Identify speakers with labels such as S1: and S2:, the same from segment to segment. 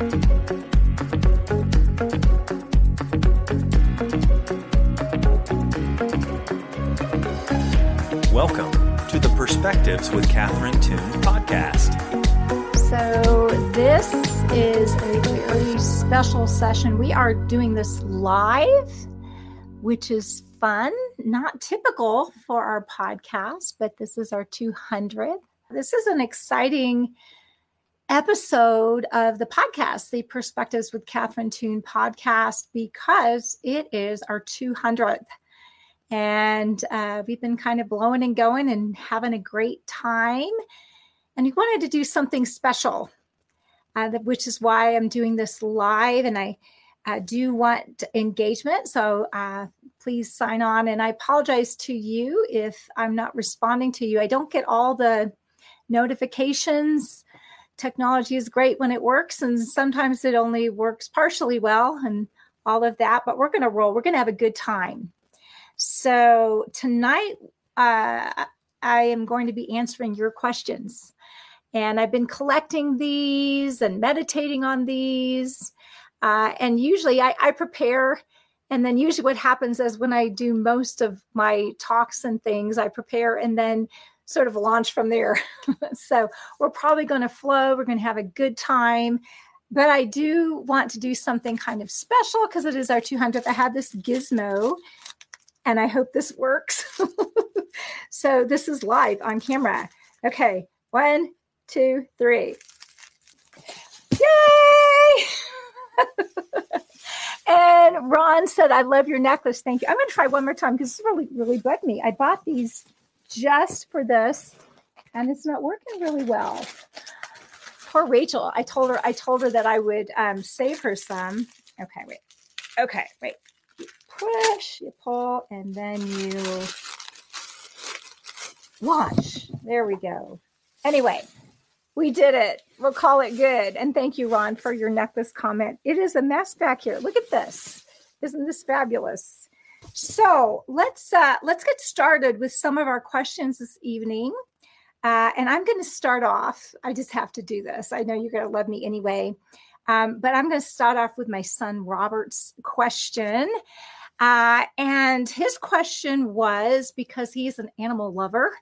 S1: Welcome to the Perspectives with Catherine Toon podcast.
S2: So, this is a very special session. We are doing this live, which is fun, not typical for our podcast, but this is our 200th. This is an exciting episode of the podcast, the Perspectives with Catherine Toon podcast, because it is our 200th. And uh, we've been kind of blowing and going and having a great time. And we wanted to do something special, uh, which is why I'm doing this live. And I uh, do want engagement. So uh, please sign on. And I apologize to you if I'm not responding to you. I don't get all the notifications technology is great when it works, and sometimes it only works partially well, and all of that. But we're going to roll. We're going to have a good time. So tonight, uh, I am going to be answering your questions. And I've been collecting these and meditating on these. Uh, and usually I, I prepare. And then usually what happens is when I do most of my talks and things, I prepare and then sort of launch from there. so we're probably going to flow. We're going to have a good time. But I do want to do something kind of special because it is our 200th. I have this gizmo and I hope this works. so this is live on camera. Okay, one, two, three. Yay! and Ron said, I love your necklace. Thank you. I'm going to try one more time because this really, really bugged me. I bought these just for this and it's not working really well. Poor rachel. I told her i told her that i would um, save her some. Okay wait. Okay wait. You push you pull and then you launch. There we go. Anyway we did it. We'll call it good. And thank you ron for your necklace comment. It is a mess back here. Look at this. Isn't this fabulous so let's uh, let's get started with some of our questions this evening. Uh, and I'm going to start off. I just have to do this. I know you're going to love me anyway. Um, but I'm going to start off with my son Robert's question. Uh, and his question was because he's an animal lover,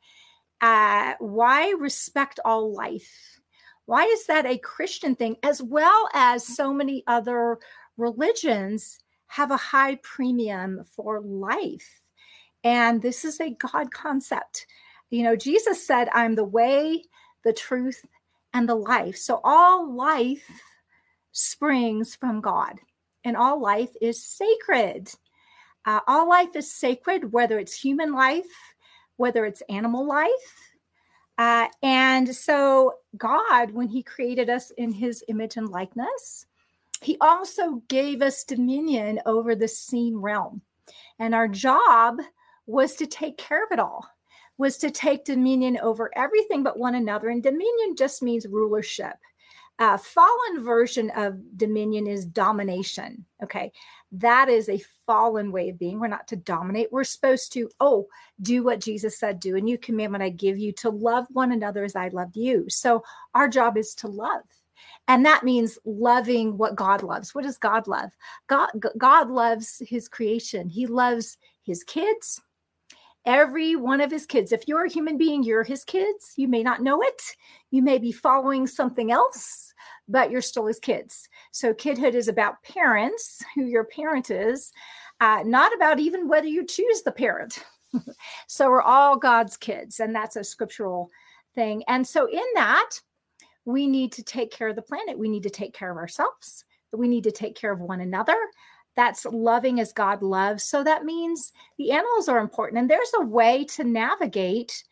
S2: uh, why respect all life? Why is that a Christian thing as well as so many other religions? Have a high premium for life. And this is a God concept. You know, Jesus said, I'm the way, the truth, and the life. So all life springs from God, and all life is sacred. Uh, all life is sacred, whether it's human life, whether it's animal life. Uh, and so, God, when He created us in His image and likeness, he also gave us dominion over the seen realm. And our job was to take care of it all, was to take dominion over everything but one another. And dominion just means rulership. A fallen version of dominion is domination. Okay. That is a fallen way of being. We're not to dominate. We're supposed to, oh, do what Jesus said, do. A new commandment I give you to love one another as I loved you. So our job is to love and that means loving what god loves. What does god love? God god loves his creation. He loves his kids every one of his kids. If you're a human being you're his kids. You may not know it. You may be following something else but you're still his kids. So kidhood is about parents who your parent is uh, not about even whether you choose the parent. So we're all god's kids and that's a scriptural thing. And so in that we need to take care of the planet. We need to take care of ourselves. We need to take care of one another. That's loving as God loves. So that means the animals are important. And there's a way to navigate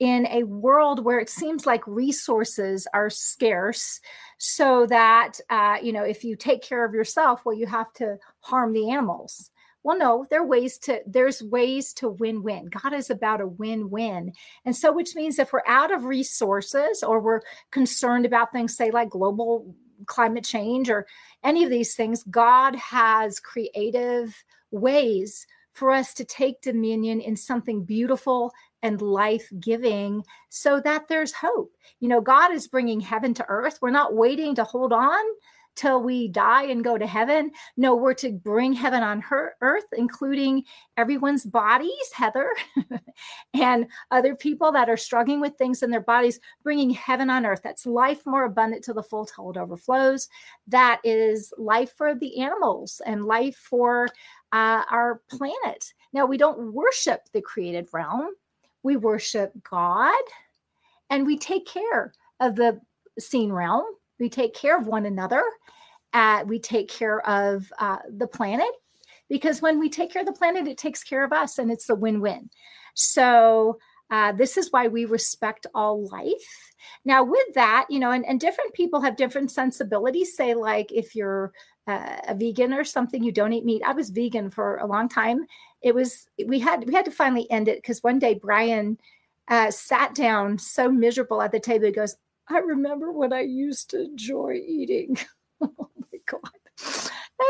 S2: in a world where it seems like resources are scarce so that uh, you know if you take care of yourself well you have to harm the animals well no there are ways to there's ways to win-win god is about a win-win and so which means if we're out of resources or we're concerned about things say like global climate change or any of these things god has creative ways for us to take dominion in something beautiful and life giving so that there's hope. You know, God is bringing heaven to earth. We're not waiting to hold on till we die and go to heaven. No, we're to bring heaven on her earth, including everyone's bodies, Heather, and other people that are struggling with things in their bodies, bringing heaven on earth. That's life more abundant to the full till it overflows. That is life for the animals and life for uh, our planet. Now, we don't worship the created realm, we worship God and we take care of the seen realm. We take care of one another. Uh, we take care of uh, the planet because when we take care of the planet, it takes care of us and it's a win win. So, uh, this is why we respect all life. Now, with that, you know, and, and different people have different sensibilities. Say, like, if you're uh, a vegan or something, you don't eat meat. I was vegan for a long time. It was we had we had to finally end it because one day Brian uh, sat down so miserable at the table. He goes, "I remember when I used to enjoy eating." oh my god.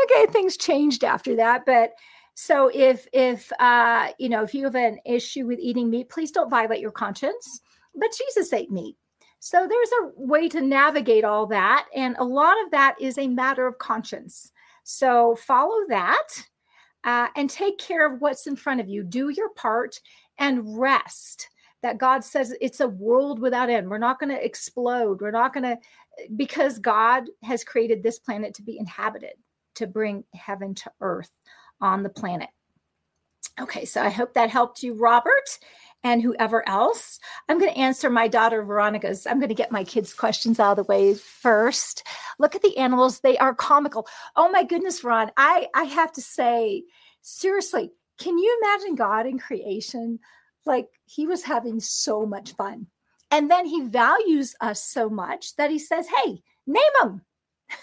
S2: Okay, things changed after that, but so if if uh, you know if you have an issue with eating meat, please don't violate your conscience. But Jesus ate meat. So there's a way to navigate all that. And a lot of that is a matter of conscience. So follow that uh, and take care of what's in front of you. Do your part and rest. That God says it's a world without end. We're not going to explode. We're not going to, because God has created this planet to be inhabited, to bring heaven to earth on the planet. Okay, so I hope that helped you, Robert, and whoever else. I'm going to answer my daughter Veronica's. I'm going to get my kids' questions out of the way first. Look at the animals; they are comical. Oh my goodness, Ron! I I have to say, seriously, can you imagine God in creation? Like he was having so much fun, and then he values us so much that he says, "Hey, name them."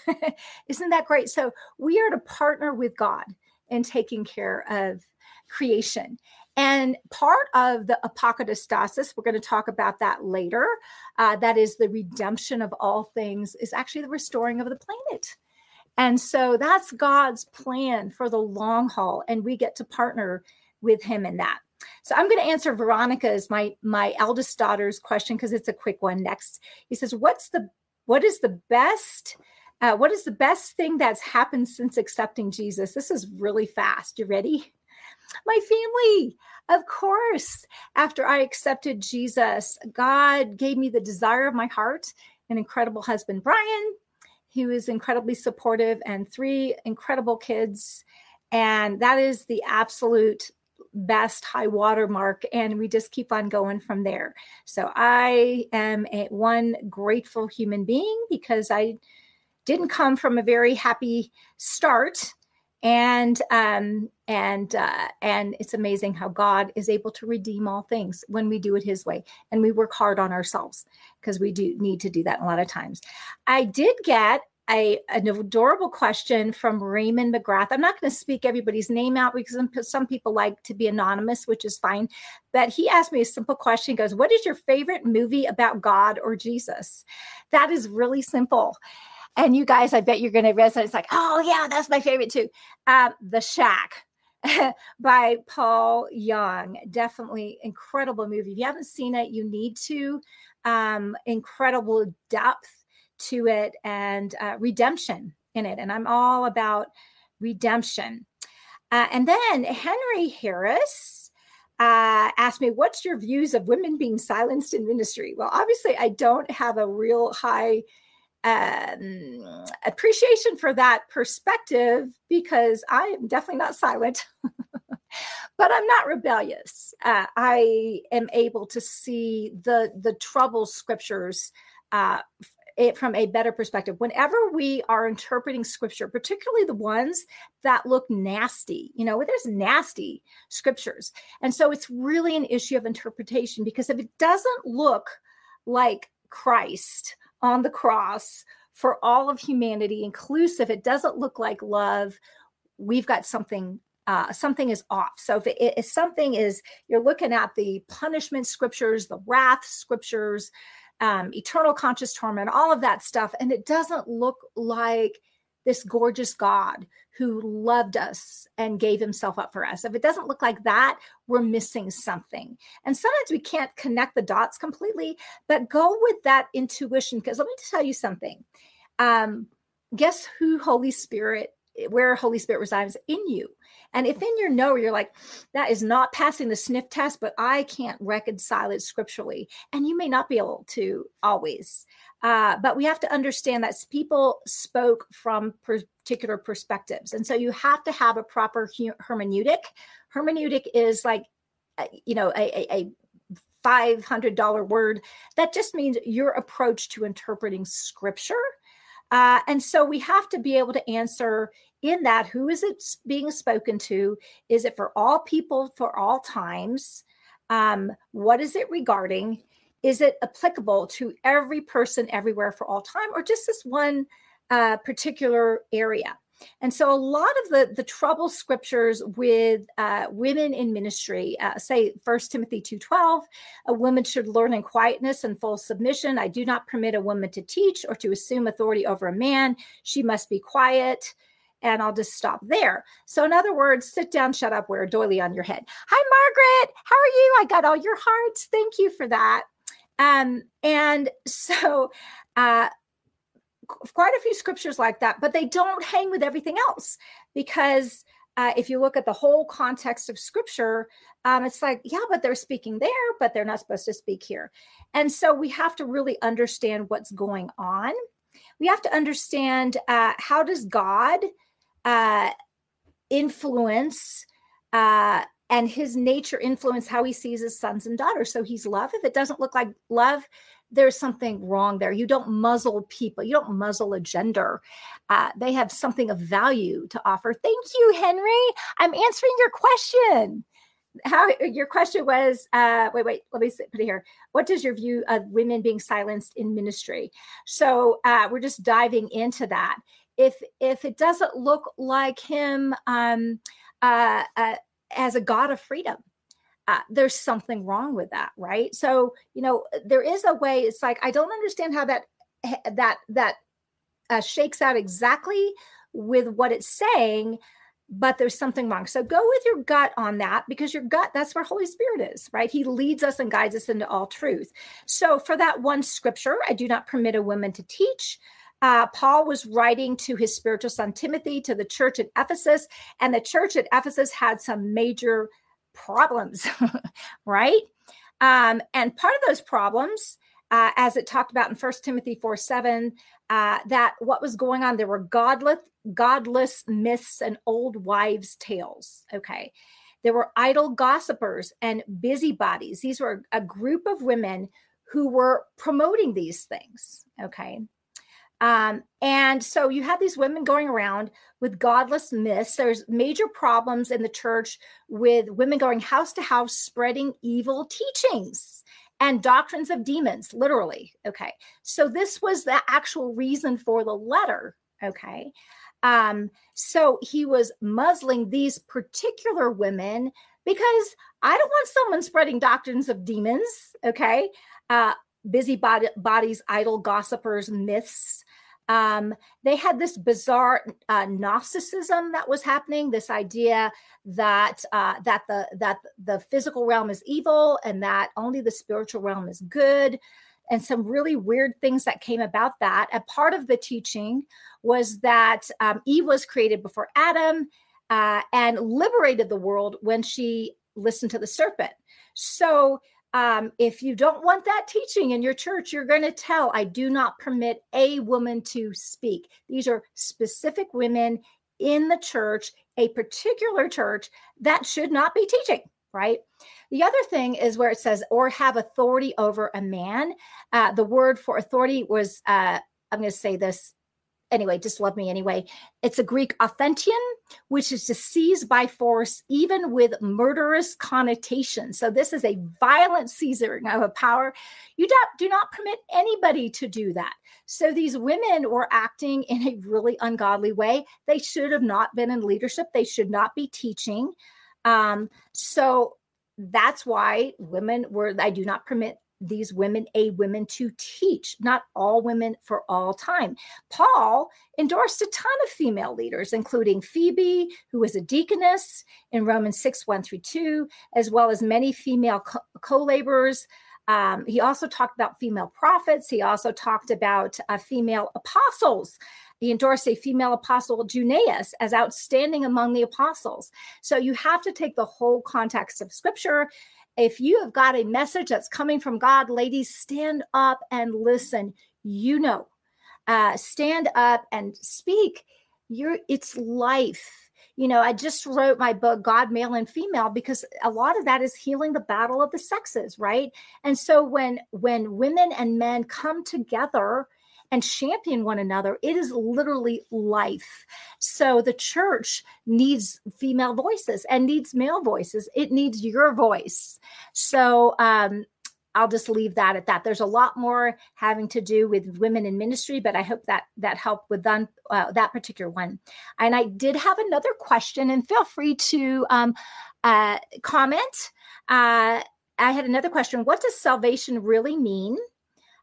S2: Isn't that great? So we are to partner with God in taking care of creation. And part of the apokatastasis, we're going to talk about that later, uh, that is the redemption of all things, is actually the restoring of the planet. And so that's God's plan for the long haul. And we get to partner with him in that. So I'm going to answer Veronica's, my my eldest daughter's question because it's a quick one. Next, he says, "What's the what is the best uh, what is the best thing that's happened since accepting Jesus?" This is really fast. You ready? my family. Of course, after I accepted Jesus, God gave me the desire of my heart, an incredible husband, Brian. He was incredibly supportive, and three incredible kids. And that is the absolute best high water mark and we just keep on going from there. So i am a one grateful human being because i didn't come from a very happy start. And um, and uh, and it's amazing how God is able to redeem all things when we do it His way, and we work hard on ourselves because we do need to do that a lot of times. I did get a, an adorable question from Raymond McGrath. I'm not going to speak everybody's name out because some, some people like to be anonymous, which is fine. But he asked me a simple question. He goes, What is your favorite movie about God or Jesus? That is really simple. And you guys, I bet you're going to resonate. It's like, oh, yeah, that's my favorite too. Uh, the Shack by Paul Young. Definitely incredible movie. If you haven't seen it, you need to. Um, incredible depth to it and uh, redemption in it. And I'm all about redemption. Uh, and then Henry Harris uh, asked me, What's your views of women being silenced in ministry? Well, obviously, I don't have a real high um, appreciation for that perspective because I am definitely not silent, but I'm not rebellious. Uh, I am able to see the the trouble scriptures uh, it from a better perspective. Whenever we are interpreting scripture, particularly the ones that look nasty, you know, there's nasty scriptures, and so it's really an issue of interpretation because if it doesn't look like Christ on the cross for all of humanity, inclusive. It doesn't look like love. We've got something. Uh, something is off. So if, it, if something is, you're looking at the punishment scriptures, the wrath scriptures, um, eternal conscious torment, all of that stuff, and it doesn't look like this gorgeous God who loved us and gave himself up for us. If it doesn't look like that, we're missing something. And sometimes we can't connect the dots completely, but go with that intuition. Because let me tell you something. Um, guess who Holy Spirit, where Holy Spirit resides in you. And if in your know you're like, that is not passing the sniff test, but I can't reconcile it scripturally, and you may not be able to always. Uh, but we have to understand that people spoke from particular perspectives. And so you have to have a proper hermeneutic. Hermeneutic is like, uh, you know, a, a, $500 word. That just means your approach to interpreting scripture. Uh, and so we have to be able to answer in that who is it being spoken to? Is it for all people for all times? Um, what is it regarding? Is it applicable to every person everywhere for all time or just this one uh, particular area? And so a lot of the, the trouble scriptures with uh, women in ministry, uh, say First Timothy 2.12, a woman should learn in quietness and full submission. I do not permit a woman to teach or to assume authority over a man. She must be quiet. And I'll just stop there. So, in other words, sit down, shut up, wear a doily on your head. Hi, Margaret. How are you? I got all your hearts. Thank you for that. Um, and so, uh, quite a few scriptures like that, but they don't hang with everything else because uh, if you look at the whole context of scripture, um, it's like, yeah, but they're speaking there, but they're not supposed to speak here. And so we have to really understand what's going on. We have to understand uh, how does God uh, influence uh, and his nature influence how he sees his sons and daughters. So he's love. If it doesn't look like love, there's something wrong there. You don't muzzle people, you don't muzzle a gender. Uh, they have something of value to offer. Thank you, Henry. I'm answering your question. How your question was? Uh, wait, wait. Let me put it here. What does your view of women being silenced in ministry? So uh, we're just diving into that. If if it doesn't look like him um, uh, uh as a God of freedom, uh, there's something wrong with that right? So you know there is a way it's like i don't understand how that that that uh, shakes out exactly with what it's saying but there's something wrong. So go with your gut on that because your gut that's where holy spirit is right? He leads us and guides us into all truth. So for that one scripture i do not permit a woman to teach. Uh, Paul was writing to his spiritual son Timothy to the church at Ephesus, and the church at Ephesus had some major problems, right? Um, and part of those problems, uh, as it talked about in First Timothy 4 7, uh, that what was going on, there were godless, godless myths and old wives' tales. Okay. There were idle gossipers and busybodies. These were a group of women who were promoting these things. Okay. Um, and so you have these women going around with godless myths. There's major problems in the church with women going house to house spreading evil teachings and doctrines of demons, literally. Okay. So this was the actual reason for the letter. Okay. Um, so he was muzzling these particular women because I don't want someone spreading doctrines of demons. Okay. Uh, busy body, bodies, idle gossipers, myths. Um, they had this bizarre uh, Gnosticism that was happening. This idea that uh, that the that the physical realm is evil and that only the spiritual realm is good, and some really weird things that came about that. A part of the teaching was that um, Eve was created before Adam uh, and liberated the world when she listened to the serpent. So um, if you don't want that teaching in your church, you're going to tell, I do not permit a woman to speak. These are specific women in the church, a particular church that should not be teaching, right? The other thing is where it says, or have authority over a man. Uh, the word for authority was, uh, I'm going to say this anyway, just love me anyway. It's a Greek authentein, which is to seize by force, even with murderous connotations. So this is a violent seizing of a power. You do, do not permit anybody to do that. So these women were acting in a really ungodly way. They should have not been in leadership. They should not be teaching. Um, so that's why women were, I do not permit these women a women to teach not all women for all time paul endorsed a ton of female leaders including phoebe who was a deaconess in romans 6 1 through 2 as well as many female co-laborers um, he also talked about female prophets he also talked about uh, female apostles he endorsed a female apostle, Junias, as outstanding among the apostles. So you have to take the whole context of scripture. If you have got a message that's coming from God, ladies, stand up and listen. You know, uh, stand up and speak. You're, it's life you know i just wrote my book god male and female because a lot of that is healing the battle of the sexes right and so when when women and men come together and champion one another it is literally life so the church needs female voices and needs male voices it needs your voice so um I'll just leave that at that. There's a lot more having to do with women in ministry, but I hope that that helped with that, uh, that particular one. And I did have another question, and feel free to um, uh, comment. Uh, I had another question. What does salvation really mean?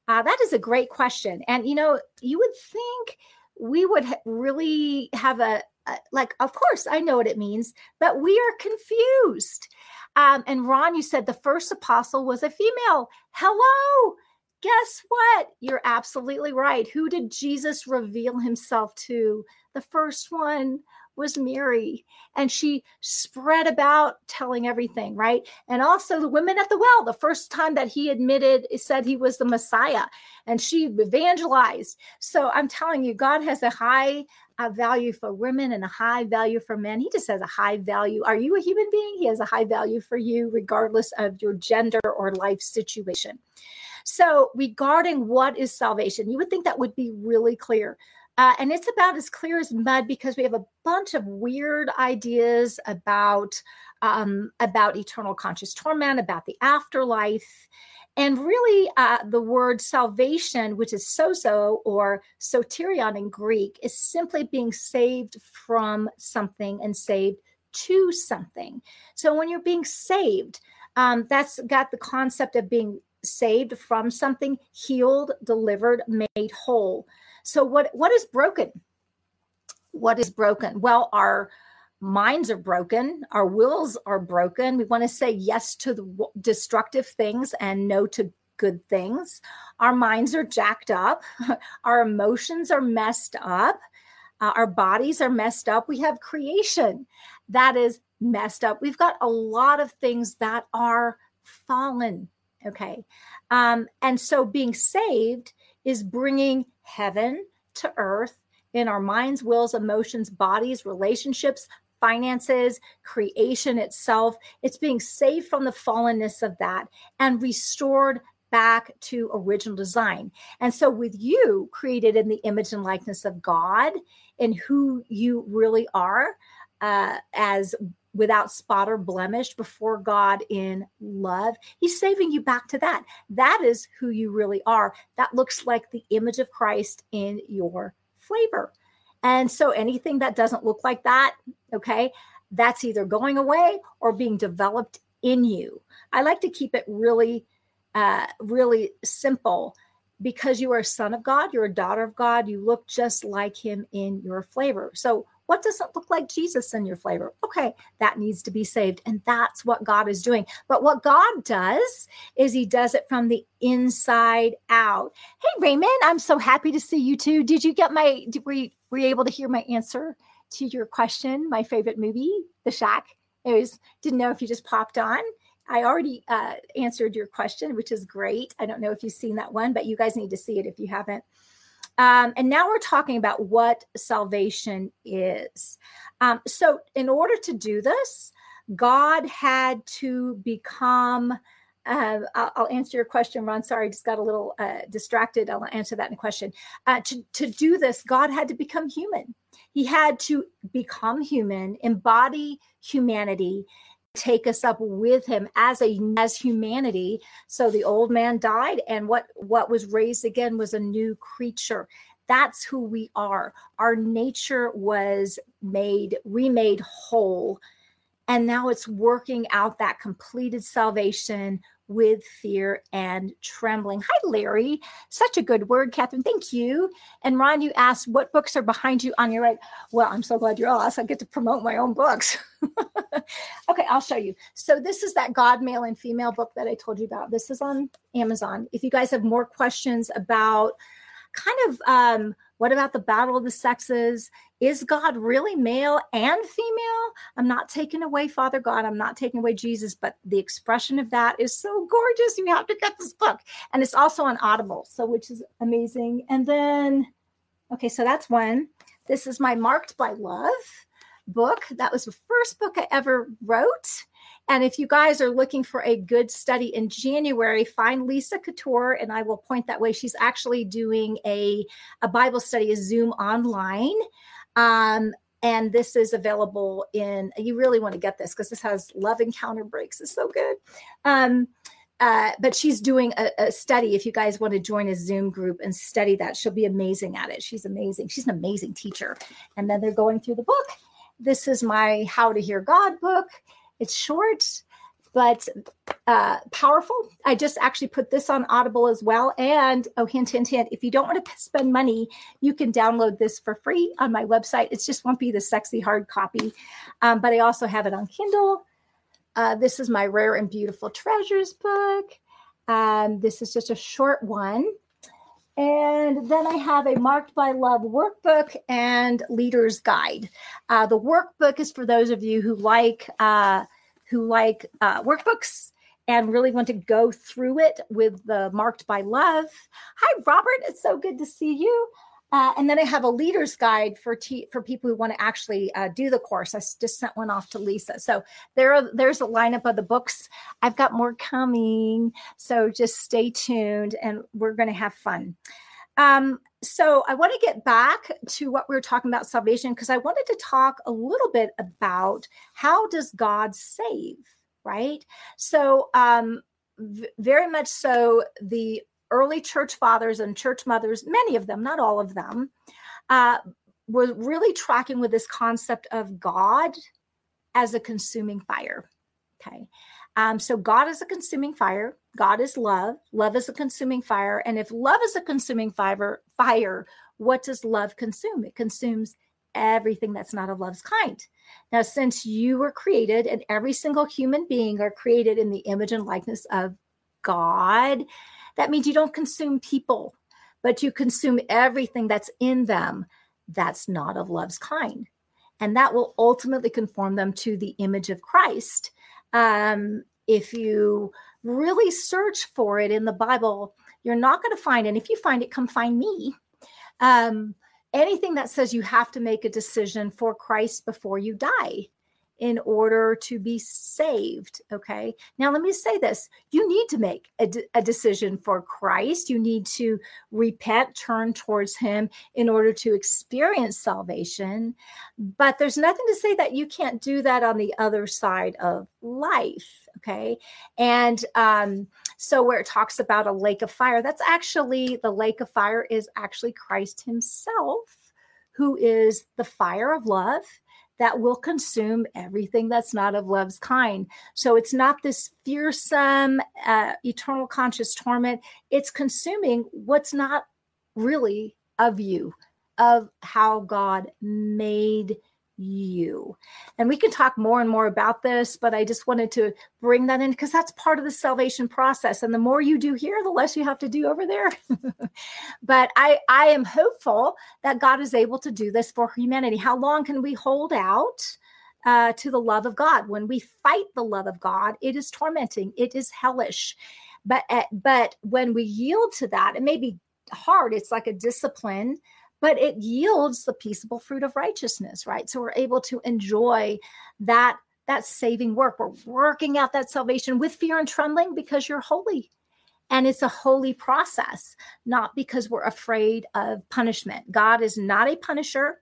S2: Uh, that is a great question. And you know, you would think we would really have a, a like. Of course, I know what it means, but we are confused. Um, and Ron, you said the first apostle was a female. Hello. Guess what? You're absolutely right. Who did Jesus reveal himself to? The first one was Mary, and she spread about telling everything, right? And also the women at the well, the first time that he admitted, said he was the Messiah, and she evangelized. So I'm telling you, God has a high a value for women and a high value for men. He just has a high value. Are you a human being? He has a high value for you, regardless of your gender or life situation. So, regarding what is salvation, you would think that would be really clear. Uh, and it's about as clear as mud because we have a bunch of weird ideas about um, about eternal conscious torment, about the afterlife, and really, uh, the word salvation, which is sozo or soterion in Greek, is simply being saved from something and saved to something. So when you're being saved, um, that's got the concept of being saved from something, healed, delivered, made whole. So what what is broken? What is broken? Well, our minds are broken, our wills are broken. We want to say yes to the destructive things and no to good things. Our minds are jacked up, our emotions are messed up, uh, our bodies are messed up. We have creation that is messed up. We've got a lot of things that are fallen. Okay. Um, and so being saved is bringing heaven to earth in our minds, wills, emotions, bodies, relationships, finances, creation itself. It's being saved from the fallenness of that and restored back to original design. And so, with you created in the image and likeness of God and who you really are uh, as without spot or blemish before God in love, He's saving you back to that. That is who you really are. That looks like the image of Christ in your flavor. And so anything that doesn't look like that, okay, that's either going away or being developed in you. I like to keep it really, uh, really simple because you are a son of God, you're a daughter of God, you look just like him in your flavor. So what doesn't look like Jesus in your flavor? Okay, that needs to be saved. And that's what God is doing. But what God does is he does it from the inside out. Hey, Raymond, I'm so happy to see you too. Did you get my, were you, were you able to hear my answer to your question? My favorite movie, The Shack? It was, didn't know if you just popped on. I already uh, answered your question, which is great. I don't know if you've seen that one, but you guys need to see it if you haven't. Um, and now we're talking about what salvation is. Um, so, in order to do this, God had to become. Uh, I'll, answer your question, Ron. Sorry, I just got a little uh, distracted. I'll answer that in a question. Uh, to, to do this, God had to become human. He had to become human, embody humanity, take us up with him as a as humanity. So the old man died and what what was raised again was a new creature. That's who we are. Our nature was made remade whole. And now it's working out that completed salvation with fear and trembling. Hi, Larry. Such a good word, Catherine. Thank you. And Ron, you asked what books are behind you on your right. Well, I'm so glad you're asked. I get to promote my own books. okay, I'll show you. So this is that God, male and female book that I told you about. This is on Amazon. If you guys have more questions about kind of um, What about the battle of the sexes? Is God really male and female? I'm not taking away Father God. I'm not taking away Jesus, but the expression of that is so gorgeous. You have to get this book. And it's also on Audible, so which is amazing. And then, okay, so that's one. This is my Marked by Love book. That was the first book I ever wrote. And if you guys are looking for a good study in January, find Lisa Couture, and I will point that way. She's actually doing a, a Bible study, a Zoom online. Um, and this is available in, you really want to get this because this has love encounter breaks. It's so good. Um, uh, but she's doing a, a, study. If you guys want to join a Zoom group and study that, she'll be amazing at it. She's amazing. She's an amazing teacher. And then they're going through the book. This is my How to Hear God book. It's short, but uh, powerful. I just actually put this on Audible as well. And oh, hint, hint, hint. If you don't want to spend money, you can download this for free on my website. It just won't be the sexy hard copy, um, but I also have it on Kindle. Uh, this is my Rare and Beautiful Treasures book. Um, this is just a short one. And then I have a Marked by Love workbook and Leader's Guide. Uh, the workbook is for those of you who like uh, who like uh, workbooks and really want to go through it with the Marked by Love. Hi, Robert. It's so good to see you. Uh, and then I have a leader's guide for for people who want to actually uh, do the course. I just sent one off to Lisa. So there, are, there's a lineup of the books. I've got more coming, so just stay tuned, and we're going to have fun. Um, so I want to get back to what we were talking about salvation because I wanted to talk a little bit about how does God save, right? So um, v- very much so the early church fathers and church mothers, many of them, not all of them, uh, were really tracking with this concept of God as a consuming fire. Okay. Um, so God is a consuming fire. God is love. Love is a consuming fire. And if love is a consuming fire, fire, what does love consume? It consumes everything that's not of love's kind. Now, since you were created and every single human being are created in the image and likeness of God, that means you don't consume people, but you consume everything that's in them that's not of love's kind. And that will ultimately conform them to the image of Christ. Um, if you really search for it in the Bible, you're not going to find it. And if you find it, come find me. Um, anything that says you have to make a decision for Christ before you die in order to be saved. Okay. Now, let me say this you need to make a, de- a, decision for Christ. You need to repent, turn towards Him in order to experience salvation. But there's nothing to say that you can't do that on the other side of life. Okay. And um, so, where it talks about a lake of fire, that's actually the lake of fire is actually Christ Himself, who is the fire of love that will consume everything that's not of love's kind. So it's not this fearsome, uh, eternal conscious torment. It's consuming what's not really of you, of how God made you. And we can talk more and more about this, but I just wanted to bring that in because that's part of the salvation process. And the more you do here, the less you have to do over there. but I, I am hopeful that God is able to do this for humanity. How long can we hold out? Uh, to the love of God. When we fight the love of God, it is tormenting, it is hellish. But uh, but when we yield to that, it may be hard. It's like a discipline but it yields the peaceable fruit of righteousness right? So we're able to enjoy that that saving work. We're working out that salvation with fear and trembling because you're holy. And it's a holy process not because we're afraid of punishment. God is not a punisher.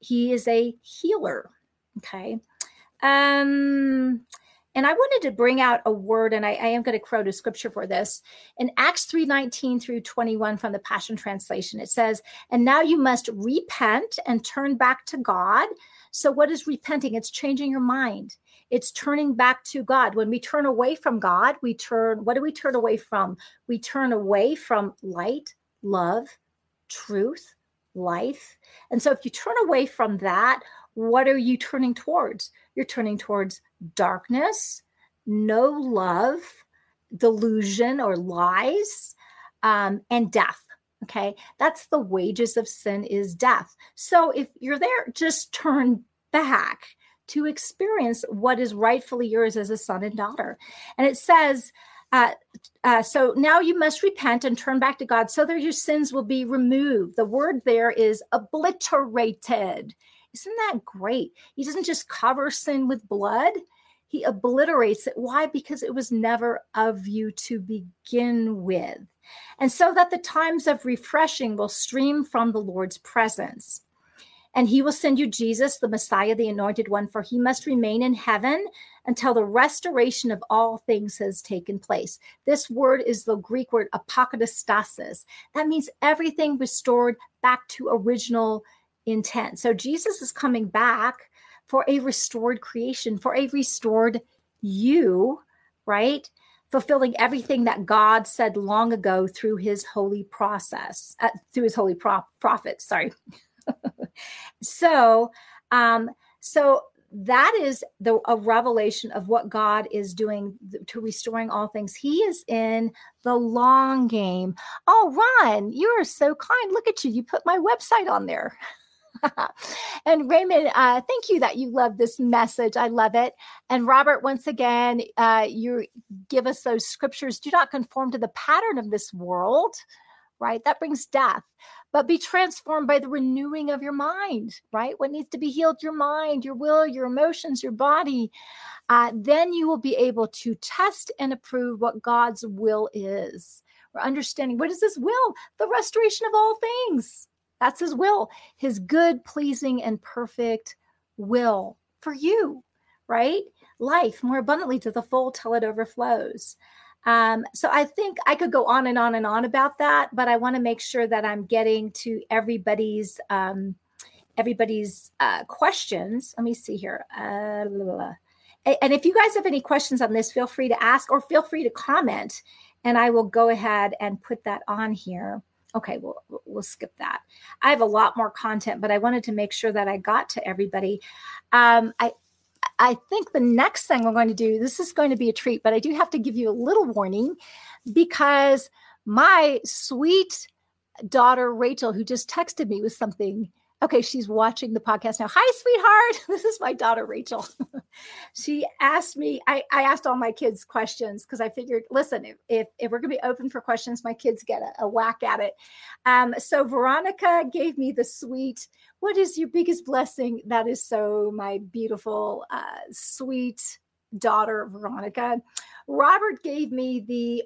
S2: He is a healer okay? Um and I wanted to bring out a word, and I, I am going to quote a scripture for this. In Acts 3 19 through 21 from the Passion Translation, it says, And now you must repent and turn back to God. So, what is repenting? It's changing your mind, it's turning back to God. When we turn away from God, we turn, what do we turn away from? We turn away from light, love, truth, life. And so, if you turn away from that, what are you turning towards? You're turning towards darkness, no love, delusion or lies, um, and death. Okay. That's the wages of sin is death. So if you're there, just turn back to experience what is rightfully yours as a son and daughter. And it says, uh, uh, so now you must repent and turn back to God so that your sins will be removed. The word there is obliterated. Isn't that great? He doesn't just cover sin with blood, he obliterates it. Why? Because it was never of you to begin with. And so that the times of refreshing will stream from the Lord's presence. And he will send you Jesus, the Messiah, the anointed one, for he must remain in heaven until the restoration of all things has taken place. This word is the Greek word apokatastasis. That means everything restored back to original intent. So Jesus is coming back for a restored creation, for a restored you, right? Fulfilling everything that God said long ago through his holy process, uh, through his holy pro- prophets, sorry. so, um, so that is the a revelation of what God is doing to restoring all things. He is in the long game. Oh, Ron, you are so kind. Look at you. You put my website on there. and Raymond, uh, thank you that you love this message. I love it. And Robert, once again, uh, you give us those scriptures. Do not conform to the pattern of this world, right? That brings death. But be transformed by the renewing of your mind, right? What needs to be healed? Your mind, your will, your emotions, your body. Uh, then you will be able to test and approve what God's will is. We're understanding what is His will? The restoration of all things that's his will, his good, pleasing, and perfect will for you, right? Life more abundantly to the full till it overflows. Um, so I think I could go on and on and on about that, but I want to make sure that I'm getting to everybody's um, everybody's uh, questions. Let me see here. Uh, and if you guys have any questions on this, feel free to ask or feel free to comment, and I will go ahead and put that on here okay we'll we'll skip that. I have a lot more content but i wanted to make sure that i got to everybody. Um, i i think the next thing we're going to do this is going to be a treat but i do have to give you a little warning because my sweet daughter rachel who just texted me with something Okay, she's watching the podcast now. Hi, sweetheart. This is my daughter, Rachel. she asked me, I, I asked all my kids questions because I figured, listen, if, if, if we're going to be open for questions, my kids get a, a whack at it. Um, so Veronica gave me the sweet, what is your biggest blessing? That is so my beautiful, uh, sweet daughter, Veronica. Robert gave me the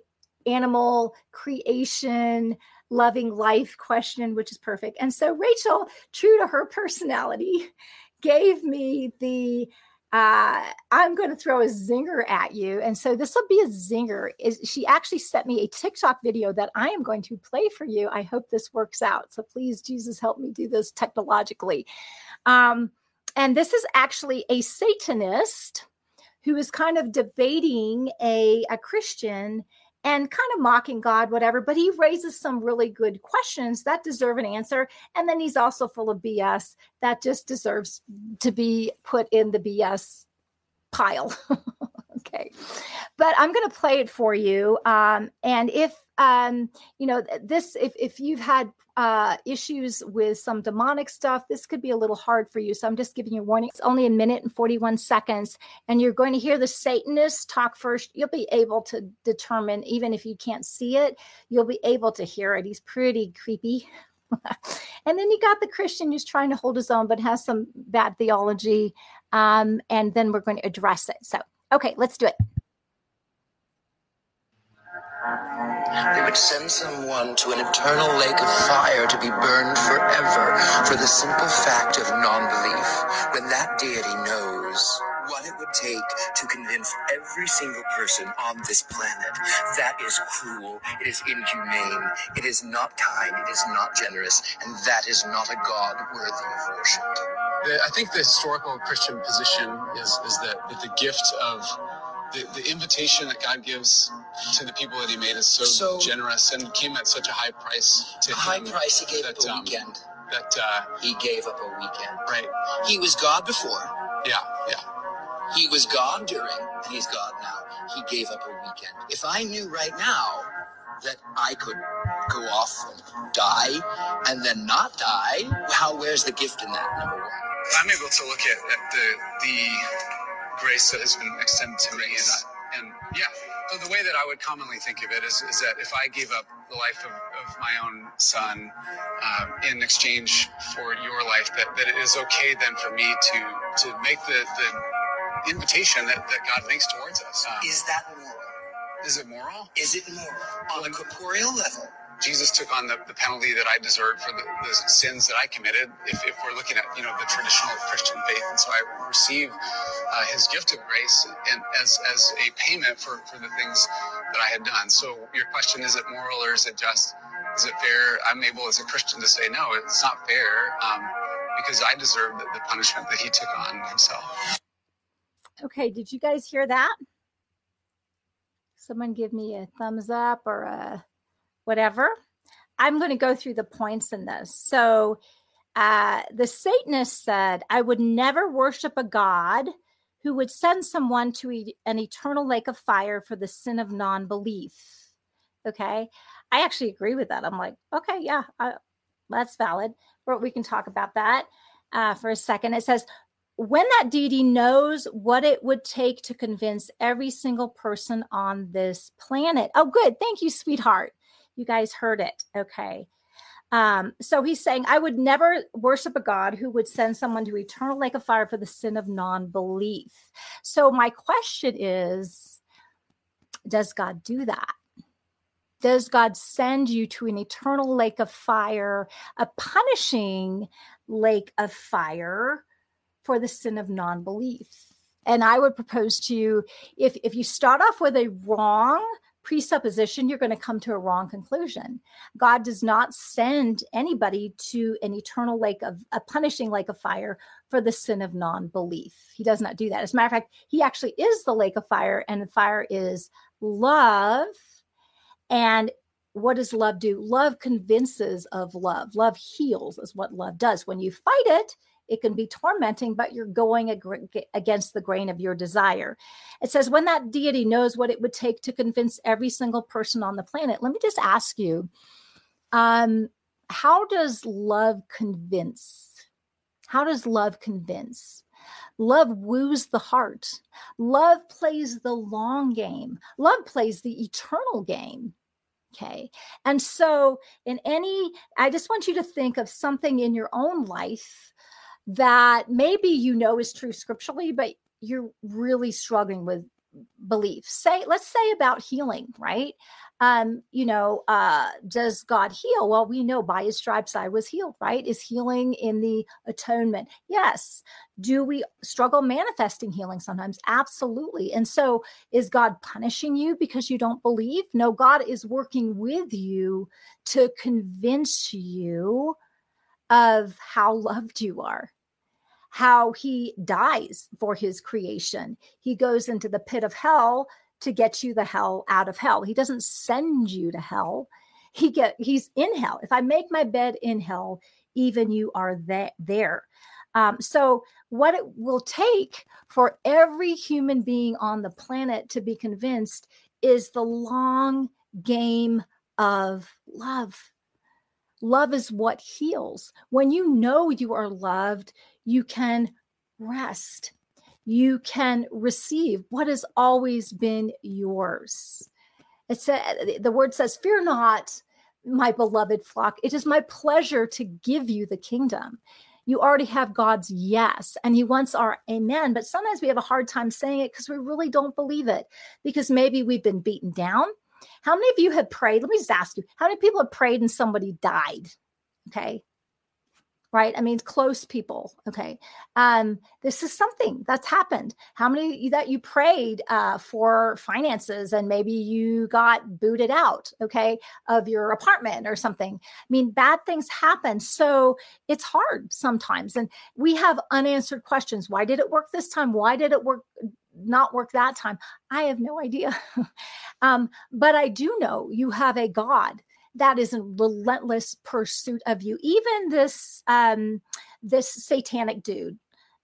S2: animal creation loving life question, which is perfect. And so Rachel, true to her personality, gave me the uh, I'm going to throw a zinger at you. And so this will be a zinger. Is she actually sent me a TikTok video that I am going to play for you. I hope this works out. So please, Jesus, help me do this technologically. Um, and this is actually a Satanist who is kind of debating a, a Christian and kind of mocking God, whatever. But he raises some really good questions that deserve an answer. And then he's also full of BS that just deserves to be put in the BS pile. okay. But I'm going to play it for you. Um, and if um, you know, this if if you've had uh, issues with some demonic stuff, this could be a little hard for you. So I'm just giving you a warning. It's only a minute and 41 seconds, and you're going to hear the Satanist talk first. You'll be able to determine, even if you can't see it, you'll be able to hear it. He's pretty creepy. and then you got the Christian who's trying to hold his own, but has some bad theology. Um, and then we're going to address it. So, okay, let's do it.
S3: They would send someone to an eternal lake of fire to be burned forever for the simple fact of non belief, when that deity knows what it would take to convince every single person on this planet. That is cruel, it is inhumane, it is not kind, it is not generous, and that is not a God worthy of worship.
S4: I think the historical Christian position is, is that, that the gift of the, the invitation that God gives to the people that He made is so, so generous and came at such a high price to
S3: a him. High price He gave that, up a um, weekend.
S4: That uh,
S3: He gave up a weekend.
S4: Right.
S3: He was God before.
S4: Yeah. Yeah.
S3: He was God during, and He's God now. He gave up a weekend. If I knew right now that I could go off and die and then not die? How where's the gift in that? Number one.
S4: I'm able to look at, at the the grace that has been extended to me, and, I, and yeah, so the way that I would commonly think of it is, is that if I gave up the life of, of my own son uh, in exchange for your life, that, that it is okay then for me to to make the, the invitation that, that God makes towards us. Um,
S3: Is that moral?
S4: is it moral?
S3: Is it moral on a corporeal level?
S4: Jesus took on the, the penalty that I deserved for the, the sins that I committed. If, if we're looking at you know the traditional Christian faith, and so I receive uh, His gift of grace and as as a payment for for the things that I had done. So your question is it moral or is it just? Is it fair? I'm able as a Christian to say no, it's not fair um, because I deserve the, the punishment that He took on Himself.
S2: Okay, did you guys hear that? Someone give me a thumbs up or a whatever. I'm going to go through the points in this. So, uh, the Satanist said, I would never worship a God who would send someone to e- an eternal lake of fire for the sin of non belief. Okay. I actually agree with that. I'm like, okay, yeah, uh, that's valid. But we can talk about that uh, for a second. It says, when that deity knows what it would take to convince every single person on this planet. Oh, good. Thank you, sweetheart. You guys heard it. Okay. Um, so he's saying, I would never worship a God who would send someone to eternal lake of fire for the sin of non belief. So, my question is Does God do that? Does God send you to an eternal lake of fire, a punishing lake of fire for the sin of non belief? And I would propose to you if, if you start off with a wrong presupposition, you're going to come to a wrong conclusion. God does not send anybody to an eternal lake of a punishing lake of fire for the sin of non belief. He does not do that. As a matter of fact, he actually is the lake of fire, and the fire is love. And what does love do? Love convinces of love. Love heals, is what love does. When you fight it, it can be tormenting, but you're going ag- against the grain of your desire. It says, when that deity knows what it would take to convince every single person on the planet, let me just ask you, um, how does love convince? How does love convince? Love woos the heart. Love plays the long game. Love plays the eternal game. Okay. And so, in any, I just want you to think of something in your own life that maybe you know is true scripturally, but you're really struggling with belief. Say, let's say about healing, right? Um, you know, uh, does God heal? Well, we know by his stripes I was healed, right? Is healing in the atonement? Yes. Do we struggle manifesting healing sometimes? Absolutely. And so is God punishing you because you don't believe? No, God is working with you to convince you of how loved you are how he dies for his creation. He goes into the pit of hell to get you the hell out of hell. He doesn't send you to hell. He get he's in hell. If I make my bed in hell, even you are that there. Um, so what it will take for every human being on the planet to be convinced is the long game of love. Love is what heals. When you know you are loved, you can rest. You can receive what has always been yours. It said the word says, Fear not, my beloved flock. It is my pleasure to give you the kingdom. You already have God's yes, and He wants our amen. But sometimes we have a hard time saying it because we really don't believe it, because maybe we've been beaten down. How many of you have prayed? Let me just ask you how many people have prayed and somebody died? Okay right? I mean close people okay? Um this is something that's happened. How many that you prayed uh, for finances and maybe you got booted out okay of your apartment or something? I mean bad things happen so it's hard sometimes and we have unanswered questions. Why did it work this time? Why did it work not work that time? I have no idea. Um, but i do know you have a god that is a relentless pursuit of you. Even this um, this satanic dude,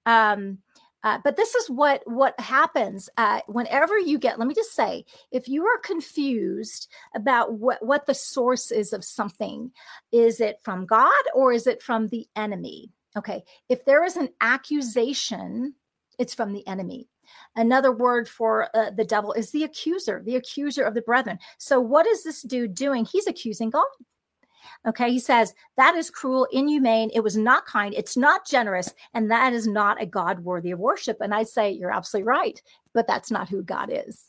S2: um, Uh, but this is what what happens uh, whenever you get. Let me just say, if you are confused about what what the source is of something, is it from God or is it from the enemy? Okay, if there is an accusation, it's from the enemy. Another word for uh, the devil is the accuser, the accuser of the brethren. So, what is this dude doing? He's accusing God. Okay, he says, that is cruel, inhumane. It was not kind. It's not generous. And that is not a God worthy of worship. And I say, you're absolutely right. But that's not who God is.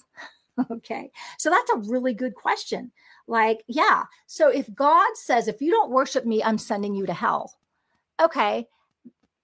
S2: okay, so that's a really good question. Like, yeah. So if God says, if you don't worship me, I'm sending you to hell. Okay,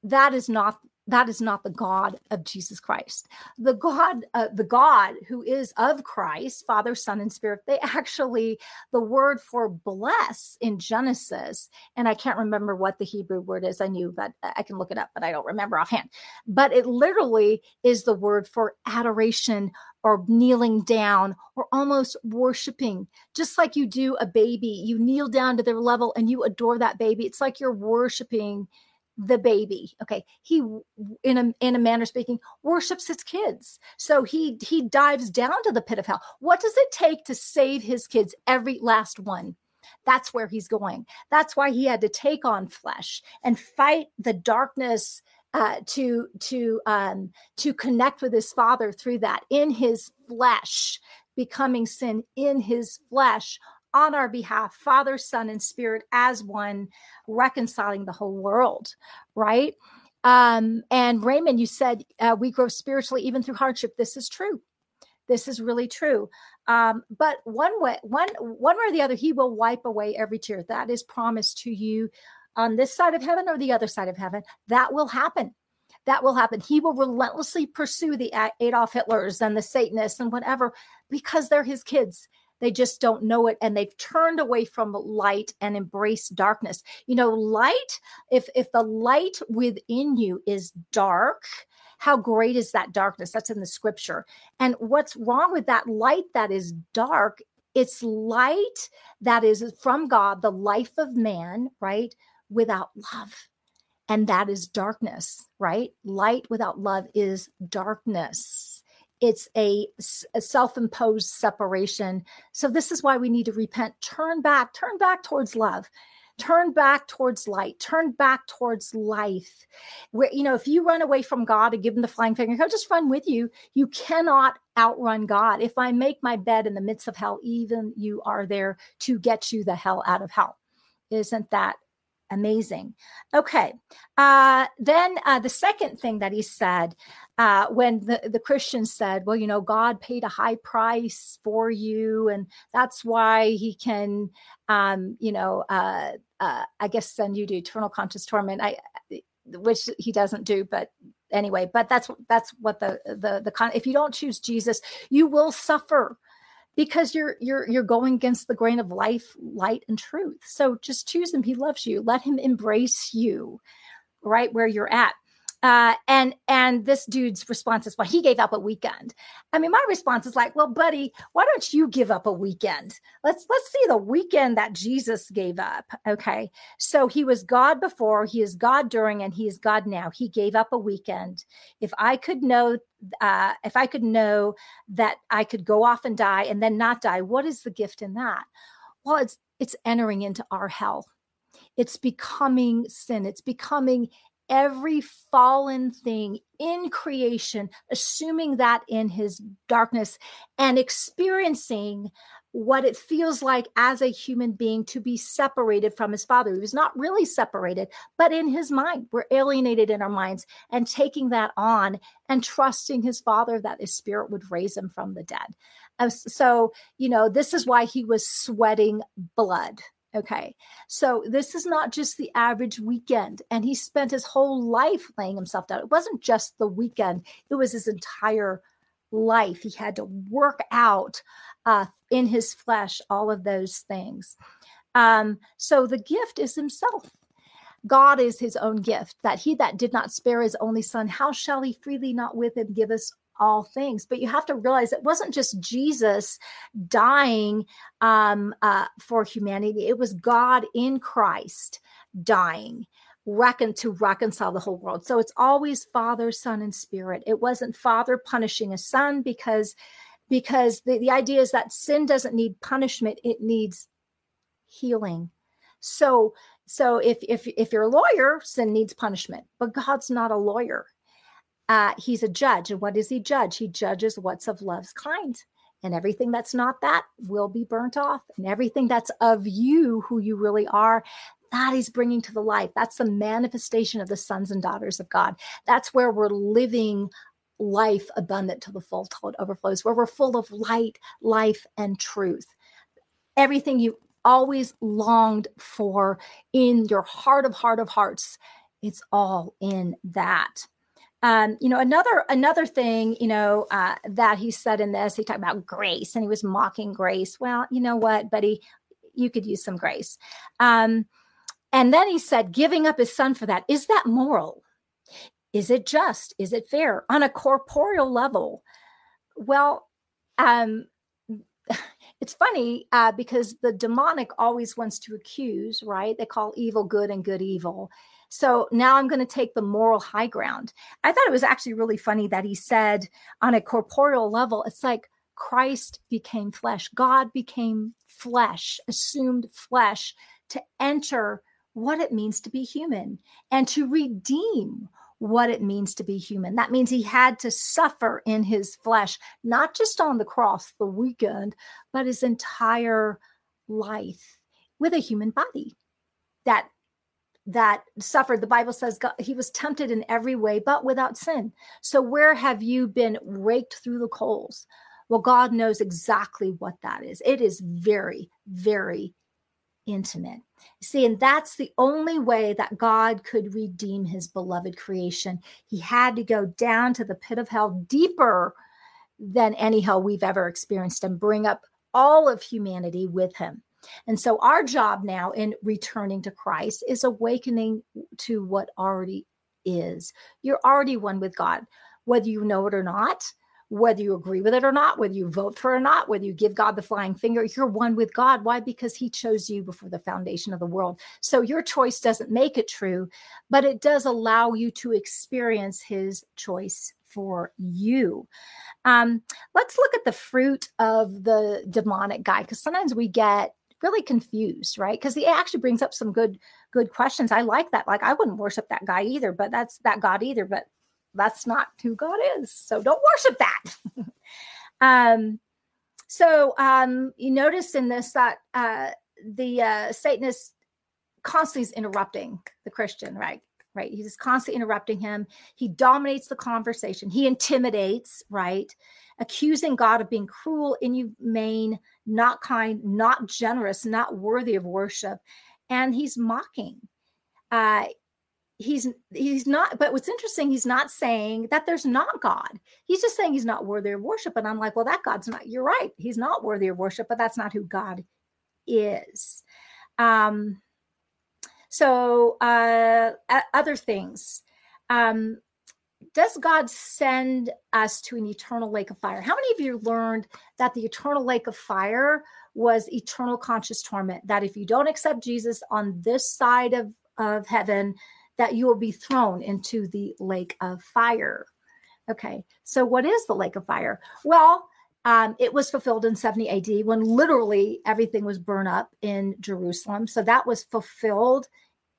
S2: that is not that is not the God of Jesus Christ. The God, uh, the God who is of Christ, Father, Son, and Spirit, they actually, the word for bless in Genesis, and I can't remember what the Hebrew word is. I knew, but I can look it up, but I don't remember offhand. But it literally is the word for adoration or kneeling down or almost worshiping, just like you do a baby. You kneel down to their level and you adore that baby. It's like you're worshiping the baby okay? He in a in a manner speaking worships his kids. So he he dives down to the pit of hell. What does it take to save his kids every last one? That's where he's going. That's why he had to take on flesh and fight the darkness uh, to to um, to connect with his father through that. In his flesh becoming sin in his flesh on our behalf, Father, Son, and Spirit as one, reconciling the whole world, right? Um, and Raymond, you said uh, we grow spiritually even through hardship. This is true. This is really true. Um, but one way, one one way or the other, He will wipe away every tear. That is promised to you on this side of heaven or the other side of heaven. That will happen. That will happen. He will relentlessly pursue the Adolf Hitlers and the Satanists and whatever because they're His kids they just don't know it and they've turned away from light and embraced darkness. You know, light, if if the light within you is dark, how great is that darkness? That's in the scripture. And what's wrong with that light that is dark? It's light that is from God, the life of man, right? Without love. And that is darkness, right? Light without love is darkness it's a, a self-imposed separation. So this is why we need to repent. Turn back turn back towards love. Turn back towards light. Turn back towards life. Where you know if you run away from god and give him the flying finger he'll just run with you. You cannot outrun god. If i make my bed in the midst of hell even you are there to get you the hell out of hell. Isn't that amazing. Okay. Uh, then uh, the second thing that he said uh, when the, the Christians said, well, you know, God paid a high price for you, and that's why he can, um, you know, uh, uh, I guess send you to eternal conscious torment. I, which he doesn't do, but anyway, but that's that's what the the the con. If you don't choose Jesus, you will suffer because you're you're you're going against the grain of life light and truth. So just choose him. He loves you. Let him embrace you right where you're at uh, and and this dude's response is, well, he gave up a weekend. I mean, my response is like, well, buddy, why don't you give up a weekend? Let's let's see the weekend that Jesus gave up. Okay, so he was God before, he is God during, and he is God now. He gave up a weekend. If I could know, uh, if I could know that I could go off and die and then not die, what is the gift in that? Well, it's it's entering into our hell it's becoming sin it's becoming every fallen thing in creation, assuming that in his darkness and experiencing what it feels like as a human being to be separated from his father. He was not really separated, but in his mind, we're alienated in our minds and taking that on and trusting his father that his spirit would raise him from the dead. so, you know, this is why he was sweating blood Okay. So this is not just the average weekend. And he spent his whole life laying himself down. It wasn't just the weekend, it was his entire life. He had to work out uh, in his flesh all of those things. Um, so the gift is himself. God is his own gift, that he that did not spare his only son, how shall he freely not with him give us all things. But you have to realize it wasn't just Jesus dying um, uh, for humanity, it was God in Christ dying to reconcile the whole world. So it's always Father, Son, and Spirit. It wasn't Father punishing a son because because the, the idea is that sin doesn't need punishment, it needs healing. So so if if if you're a lawyer, sin needs punishment, but God's not a lawyer. Uh, he's a judge, and what does he judge? He judges what's of love's kind, and everything that's not that will be burnt off, and everything that's of you, who you really are, that he's bringing to the life. That's the manifestation of the sons and daughters of God. That's where we're living life abundant to the full till it overflows, where we're full of light, life, and truth. Everything you always longed for in your heart of heart of hearts, it's all in that. Um, you know, another another thing, you know, uh, that he said in this, he talked about grace, and he was mocking grace. Well, you know what, buddy, you could use some grace. Um, and then he said, giving up his son for that, is that moral? Is it just? Is it fair on a corporeal level? Well, um, it's funny uh, because the demonic always wants to accuse, right? They call evil good and good evil. So now I'm going to take the moral high ground. I thought it was actually really funny that he said on a corporeal level, it's like Christ became flesh, God became flesh, assumed flesh to enter what it means to be human and to redeem what it means to be human. That means he had to suffer in his flesh, not just on the cross the weekend, but his entire life with a human body that that suffered the bible says God, he was tempted in every way but without sin so where have you been raked through the coals well god knows exactly what that is it is very very intimate. See, and that's the only way that God could redeem his beloved creation. He had to go down to the pit of hell deeper than any hell we've ever experienced and bring up all of humanity with him. And so, our job now in returning to Christ is awakening to what already is. You're already one with God, whether you know it or not whether you agree with it or not, whether you vote for it or not, whether you give God the flying finger, you're one with God. Why? Because He chose you before the foundation of the world. So your choice doesn't make it true, but it does allow you to experience His choice for you. Um, let's look at the fruit of the demonic guy, because sometimes we get really confused right because he actually brings up some good good questions i like that like i wouldn't worship that guy either but that's that god either but that's not who God is. So don't worship that. um, so um, you notice in this that uh, the uh, Satanist constantly is interrupting the Christian, right? Right. He's constantly interrupting him. He dominates the conversation. He intimidates, right? Accusing God of being cruel, inhumane, not kind, not generous, not worthy of worship. And he's mocking. Uh, he's he's not but what's interesting he's not saying that there's not god. He's just saying he's not worthy of worship. And i'm like well that god's not you're right. He's not worthy of worship but that's not who god is. Um so uh other things. Um does god send us to an eternal lake of fire how many of you learned that the eternal lake of fire was eternal conscious torment that if you don't accept jesus on this side of of heaven that you will be thrown into the lake of fire. Okay, so what is the lake of fire? Well, um, it was fulfilled in 70 AD when literally everything was burned up in Jerusalem. So that was fulfilled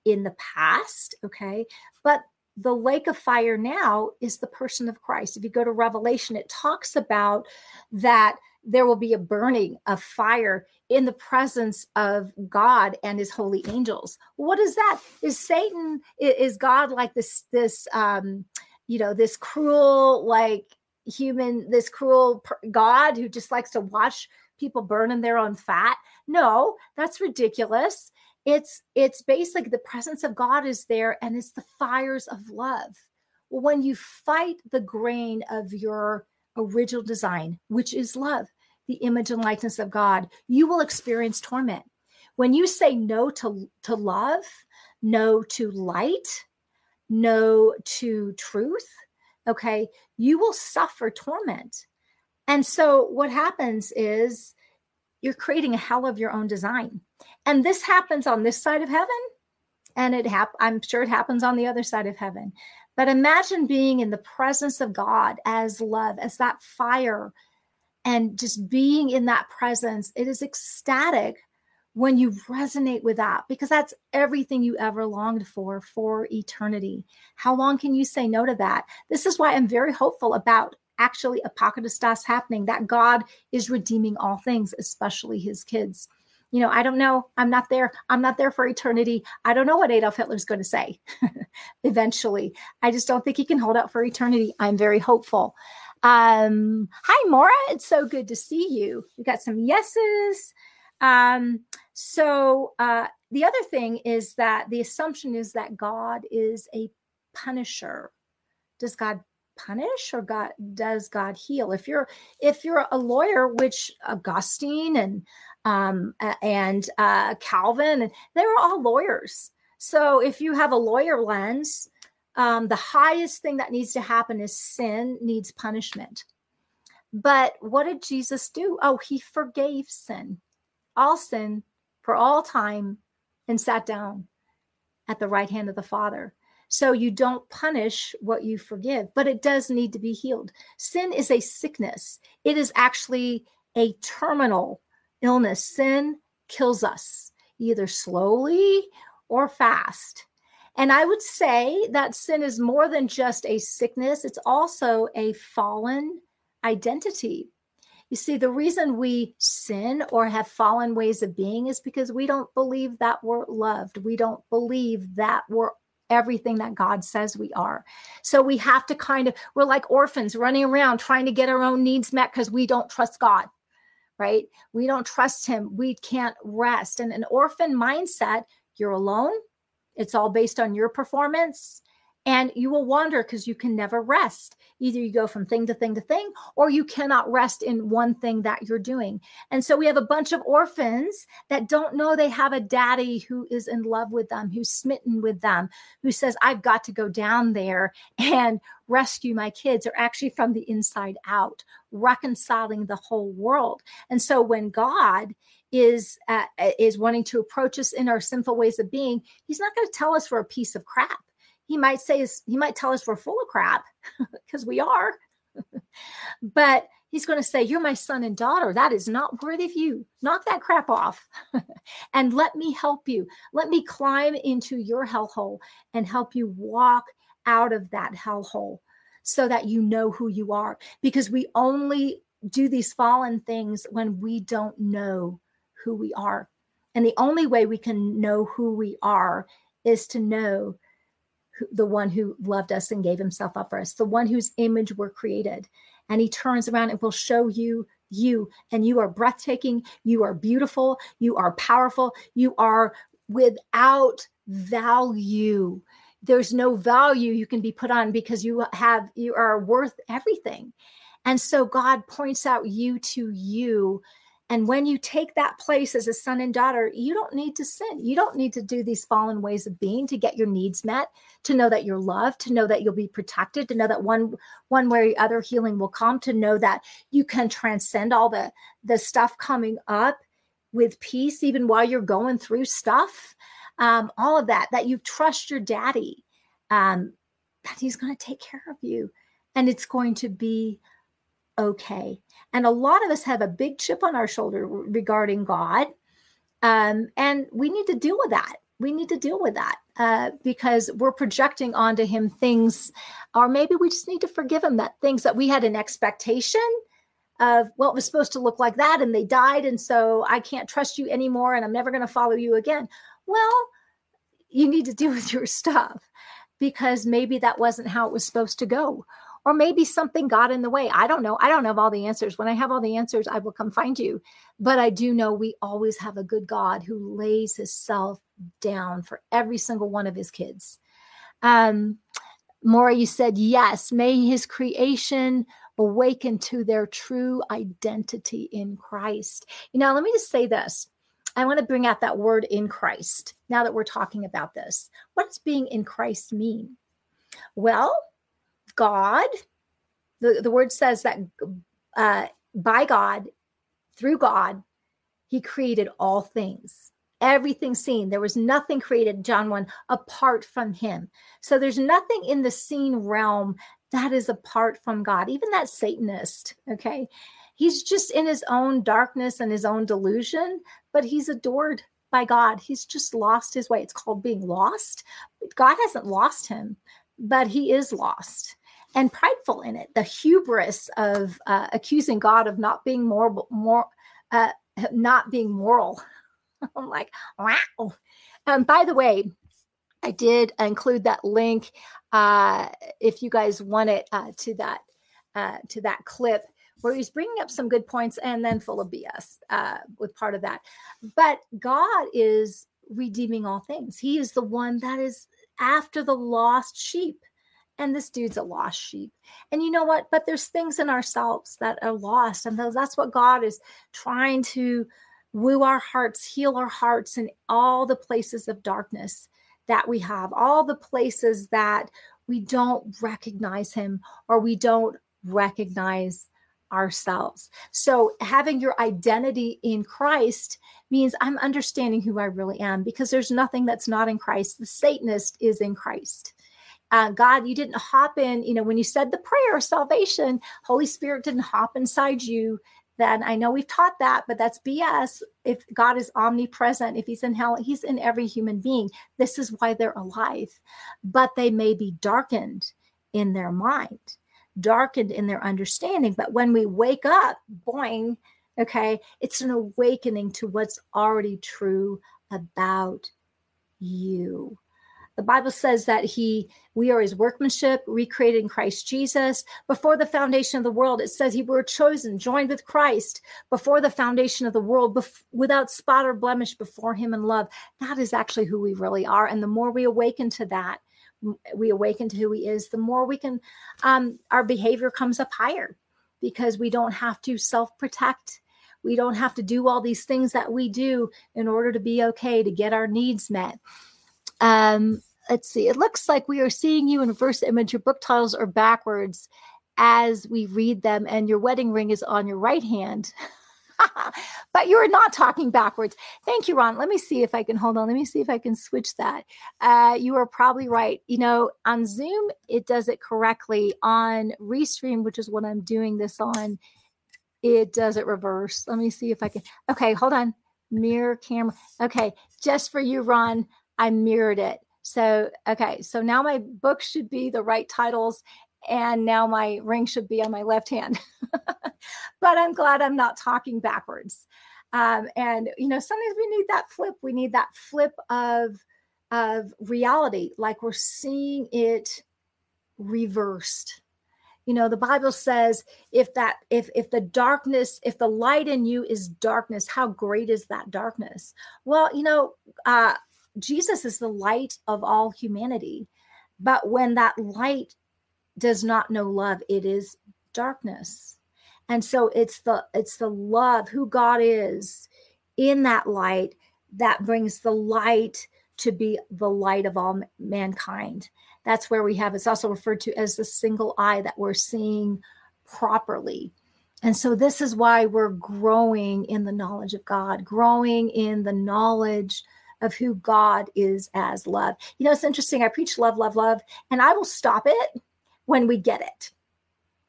S2: in the past. Okay, but the lake of fire now is the person of Christ. If you go to Revelation, it talks about that there will be a burning of fire in the presence of God and his holy angels. What is that? Is Satan is God like this this um you know this cruel like human this cruel God who just likes to watch people burn in their own fat? No, that's ridiculous. It's it's basically the presence of God is there and it's the fires of love. When you fight the grain of your original design, which is love, the image and likeness of God, you will experience torment. When you say no to, to love, no to light, no to truth, okay, you will suffer torment. And so what happens is you're creating a hell of your own design. And this happens on this side of heaven And it hap- I'm sure it happens on the other side of heaven. But imagine being in the presence of God as love, as that fire, and just being in that presence. It is ecstatic when you resonate with that because that's everything you ever longed for for eternity. How long can you say no to that? This is why I'm very hopeful about actually apokatastasis happening, that God is redeeming all things, especially his kids. You know, I don't know. I'm not there. I'm not there for eternity. I don't know what Adolf Hitler's going to say eventually. I just don't think he can hold out for eternity. I'm very hopeful. Um, hi, Mora. It's so good to see you. We got some yeses. Um, so uh, the other thing is that the assumption is that God is a punisher. Does God punish or God does God heal? If you're if you're a lawyer, which Augustine and um, and uh, Calvin, they were all lawyers. So if you have a lawyer lens, um, the highest thing that needs to happen is sin needs punishment. But what did Jesus do? Oh, he forgave sin, all sin for all time, and sat down at the right hand of the Father. So you don't punish what you forgive, but it does need to be healed. Sin is a sickness, it is actually a terminal illness. Sin kills us either slowly or fast. And I would say that sin is more than just a sickness, it's also a fallen identity. You see, the reason we sin or have fallen ways of being is because we don't believe that we're loved. We don't believe that we're everything that God says we are. So we have to kind of, we're like orphans running around trying to get our own needs met because we don't trust God, right? We don't trust Him. We can't rest. And an orphan mindset, you're alone. It's all based on your performance and you will wander because you can never rest. Either you go from thing to thing to thing, or you cannot rest in one thing that you're doing. And so we have a bunch of orphans that don't know they have a daddy who is in love with them, who's smitten with them, who says, I've got to go down there and rescue my kids, or actually from the inside out, reconciling the whole world. And so when God is uh, is wanting to approach us in our sinful ways of being, he's not going to tell us we're a piece of crap he might say he might tell us we're full of crap because we are. But he's going to say you're my son and daughter. That is not worthy of you. Knock that crap off. And let me help you. Let me climb into your hellhole and help you walk out of that hellhole so that you know who you are. Because we only do these fallen things when we don't know who we are. And the only way we can know who we are is to know the one who loved us and gave himself up for us, the one whose image we're created. And he turns around and will show you you, and you are breathtaking, you are beautiful, you are powerful, you are without value. There's no value you can be put on because you have you are worth everything. And so God points out you to you and when you take that place as a son and daughter, you don't need to sin. You don't need to do these fallen ways of being to get your needs met, to know that you're loved, to know that you'll be protected, to know that one one way or other healing will come, to know that you can transcend all the the stuff coming up with peace even while you're going through stuff. Um, all of that, that you trust your daddy, um, that he's going to take care of you and it's going to be okay. And a lot of us have a big chip on our shoulder regarding God. Um, and we need to deal with that. We need to deal with that uh, because we're projecting onto him things, or maybe we just need to forgive him that things that we had an expectation of, well, it was supposed to look like that and they died. And so I can't trust you anymore and I'm never going to follow you again. Well, you need to deal with your stuff because maybe that wasn't how it was supposed to go or maybe something got in the way. I don't know. I don't have all the answers. When I have all the answers, I will come find you. But I do know we always have a good God who lays his self down for every single one of his kids. Um, Maura, you said, yes, may his creation awaken to their true identity in Christ. You know, let me just say this. I want to bring out that word in Christ now that we're talking about this. What does being in Christ mean? Well, God, the, the word says that uh, by God, through God, he created all things. everything seen. There was nothing created, John 1, apart from him. So there's nothing in the seen realm that is apart from God, even that Satanist, okay? He's just in his own darkness and his own delusion, but he's adored by God. He's just lost his way. It's called being lost. God hasn't lost him, but he is lost and prideful in it. The hubris of uh, accusing God of not being more, more, uh, not being moral. I'm like, wow. Um, by the way, I did include that link uh, if you guys want it uh, to that uh, to that clip where he's bringing up some good points and then full of BS uh, with part of that. But God is redeeming all things. He is the one that is after the lost sheep. And this dude's a lost sheep. And you know what? But there's things in ourselves that are lost. And that's what God is trying to woo our hearts, heal our hearts in all the places of darkness that we have, all the places that we don't recognize Him or we don't recognize ourselves. So, having your identity in Christ means I'm understanding who I really am because there's nothing that's not in Christ. The Satanist is in Christ. Uh, God, you didn't hop in, you know, when you said the prayer of salvation, Holy Spirit didn't hop inside you then I know we've taught that, but that's BS. If God is omnipresent, if he's in hell, he's in every human being. This is why they're alive, but they may be darkened in their mind, darkened in their understanding. But when we wake up, boing, okay, it's an awakening to what's already true about you. The Bible says that he we are his workmanship, recreated in Christ Jesus. Before the foundation of the world, it says he were chosen, joined with Christ before the foundation of the world, bef- without spot or blemish before him in love. That is actually who we really are. And the more we awaken to that, we awaken to who he is, the more we can um, our behavior comes up higher because we don't have to self-protect we don't have to do all these things that we do in order to be okay to get our needs met um, let's see, it looks like we are seeing you in reverse image. Your book titles are backwards as we read them, and your wedding ring is on your right hand. but you are not talking backwards. Thank you, Ron. Let me see if I can hold on. Let me see if I can switch that. Uh, you are probably right. You know, on Zoom, it does it correctly. On Restream, which is what I'm doing this on, it does it reverse. Let me see if I can. Okay, hold on. Mirror camera. Okay, just for you, Ron, I mirrored it. So, okay, so now my book should be the right titles, and now my ring should be on my left hand. but I'm glad I'm not talking backwards. Um, and you know, sometimes we need that flip. We need that flip of of reality, like we're seeing it reversed. You know, the Bible says if that if if the darkness, if the light in you is darkness, how great is that darkness? Well, you know, uh, Jesus is the light of all humanity. But when that light does not know love, it is darkness. And so it's the it's the love who God is in that light that brings the light to be the light of all mankind. That's where we have it's also referred to as the single eye that we're seeing properly. And so this is why we're growing in the knowledge of God, growing in the knowledge of who God is as love. You know, it's interesting. I preach love, love, love, and I will stop it when we get it,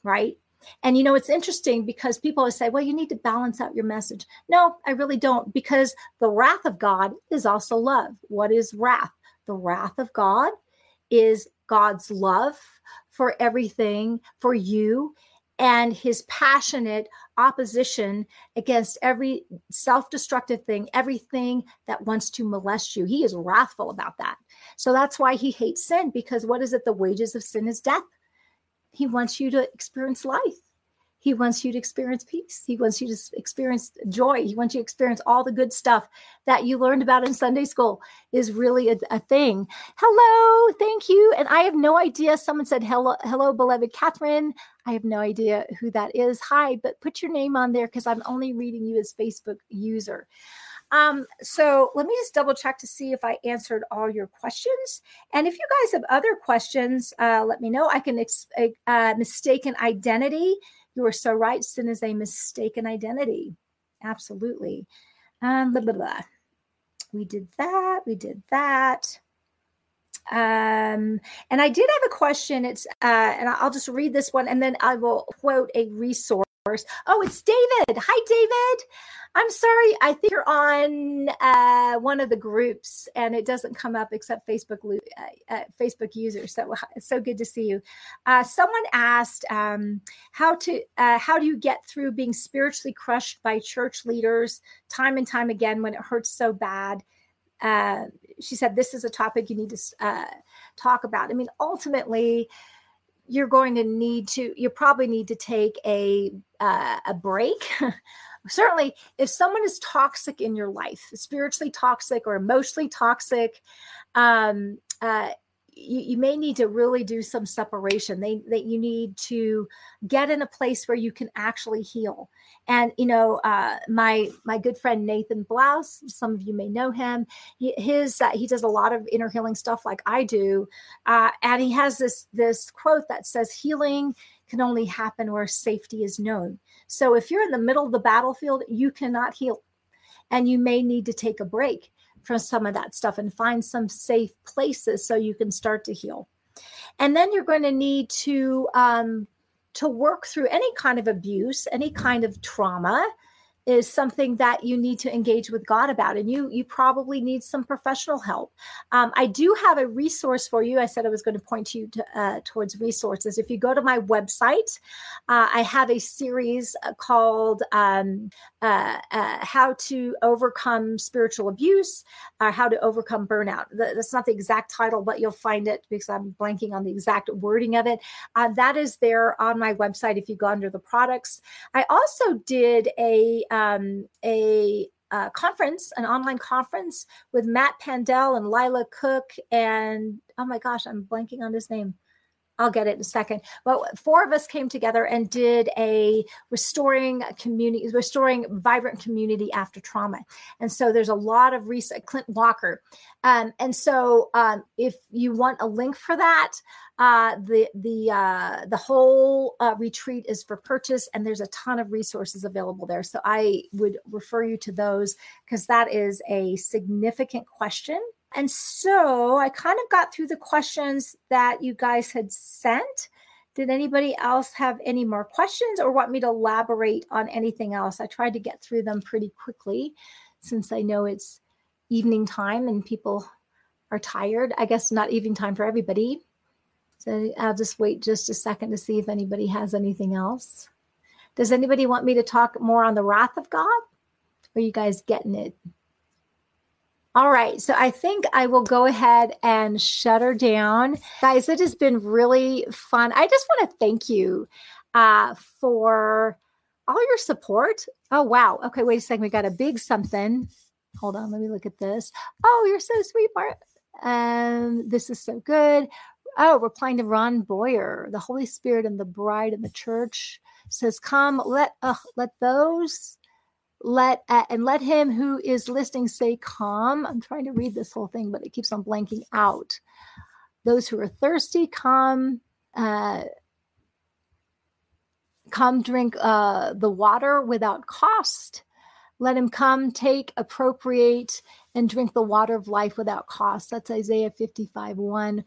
S2: right? And you know, it's interesting because people always say, well, you need to balance out your message. No, I really don't, because the wrath of God is also love. What is wrath? The wrath of God is God's love for everything, for you, and his passionate opposition against every self destructive thing, everything that wants to molest you. He is wrathful about that. So that's why he hates sin, because what is it? The wages of sin is death. He wants you to experience life. He wants you to experience peace. He wants you to experience joy. He wants you to experience all the good stuff that you learned about in Sunday school is really a, a thing. Hello, thank you. And I have no idea. Someone said, hello, hello, beloved Catherine. I have no idea who that is. Hi, but put your name on there because I'm only reading you as Facebook user. Um, so let me just double check to see if I answered all your questions. And if you guys have other questions, uh, let me know. I can ex- uh, mistaken identity you are so right. Sin is a mistaken identity. Absolutely. Um, blah, blah, blah. we did that. We did that. Um, and I did have a question. It's uh, and I'll just read this one, and then I will quote a resource. Oh, it's David. Hi, David. I'm sorry. I think you're on uh, one of the groups, and it doesn't come up except Facebook uh, uh, Facebook users. So it's so good to see you. Uh, someone asked um, how to uh, how do you get through being spiritually crushed by church leaders time and time again when it hurts so bad. Uh, she said this is a topic you need to talk about. I mean, ultimately you're going to need to you probably need to take a uh, a break. Certainly if someone is toxic in your life spiritually toxic or emotionally toxic um, uh, you, you, may need to really do some separation. They that you need to get in a place where you can actually heal. And you know uh, my my good friend nathan blouse some of you may know him he, his uh, he does a lot of inner healing stuff like i do uh, and he has this this quote that says healing can only happen where safety is known. So if you're in the middle of the battlefield you cannot heal and you may need to take a break from some of that stuff and find some safe places so you can start to heal. And then you're going to need to um, to work through any kind of abuse, any kind of trauma, is something that you need to engage with God about, and you you probably need some professional help. Um, I do have a resource for you. I said I was going to point you to, uh, towards resources. If you go to my website, uh, I have a series uh, called um, uh, uh, "How to Overcome Spiritual Abuse," or "How to Overcome Burnout." That's not the exact title, but you'll find it because I'm blanking on the exact wording of it. Uh, that is there on my website if you go under the products. I also did a um, a uh, conference, an online conference with Matt Pandell and Lila Cook, and oh my gosh, I'm blanking on his name. I'll get it in a second. But four of us came together and did a restoring community, restoring vibrant community after trauma. And so there's a lot of research. Clint Walker. Um, and so um, if you want a link for that, uh, the the uh, the whole uh, retreat is for purchase, and there's a ton of resources available there. So I would refer you to those because that is a significant question and so I kind of got through the questions that you guys had sent. Did anybody else have any more questions or want me to elaborate on anything else? I tried to get through them pretty quickly since I know it's evening time and people are tired. I guess not evening time for everybody. So I'll just wait just a second to see if anybody has anything else. Does anybody want me to talk more on the wrath of God? Are you guys getting it? All right. So I think I will go ahead and shut her down. Guys, it has been really fun. I just want to thank you uh, for all your support. Oh, wow. Okay. Wait a second. We got a big something. Hold on. Let me look at this. Oh, you're so sweet, Bart. Um, this is so good. Oh, replying to Ron Boyer, the Holy Spirit and the bride and the church says, Come, let uh, let those let uh, and let him who is listening say come i'm trying to read this whole thing but it keeps on blanking out. Those who are thirsty come uh, come drink uh, the water without cost. Let him come take appropriate and drink the water of life without cost. That's isaiah 55 1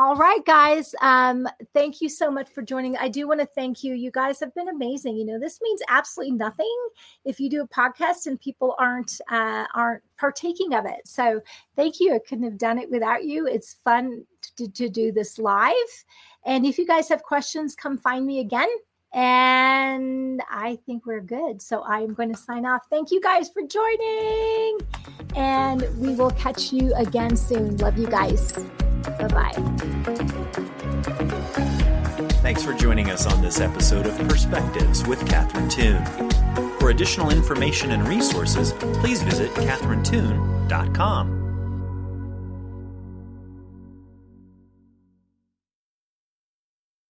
S2: all right, guys. Um, thank you so much for joining. I do want to thank you. You guys have been amazing. You know, this means absolutely nothing if you do a podcast and people aren't uh, aren't partaking of it. So thank you. I couldn't have done it without you. It's fun to, to do this live. And if you guys have questions, come find me again. And I think we're good. So I am going to sign off. Thank you guys for joining. And we will catch you again soon. Love you guys. Bye bye.
S1: Thanks for joining us on this episode of Perspectives with Catherine Toon. For additional information and resources, please visit catherinetoon.com.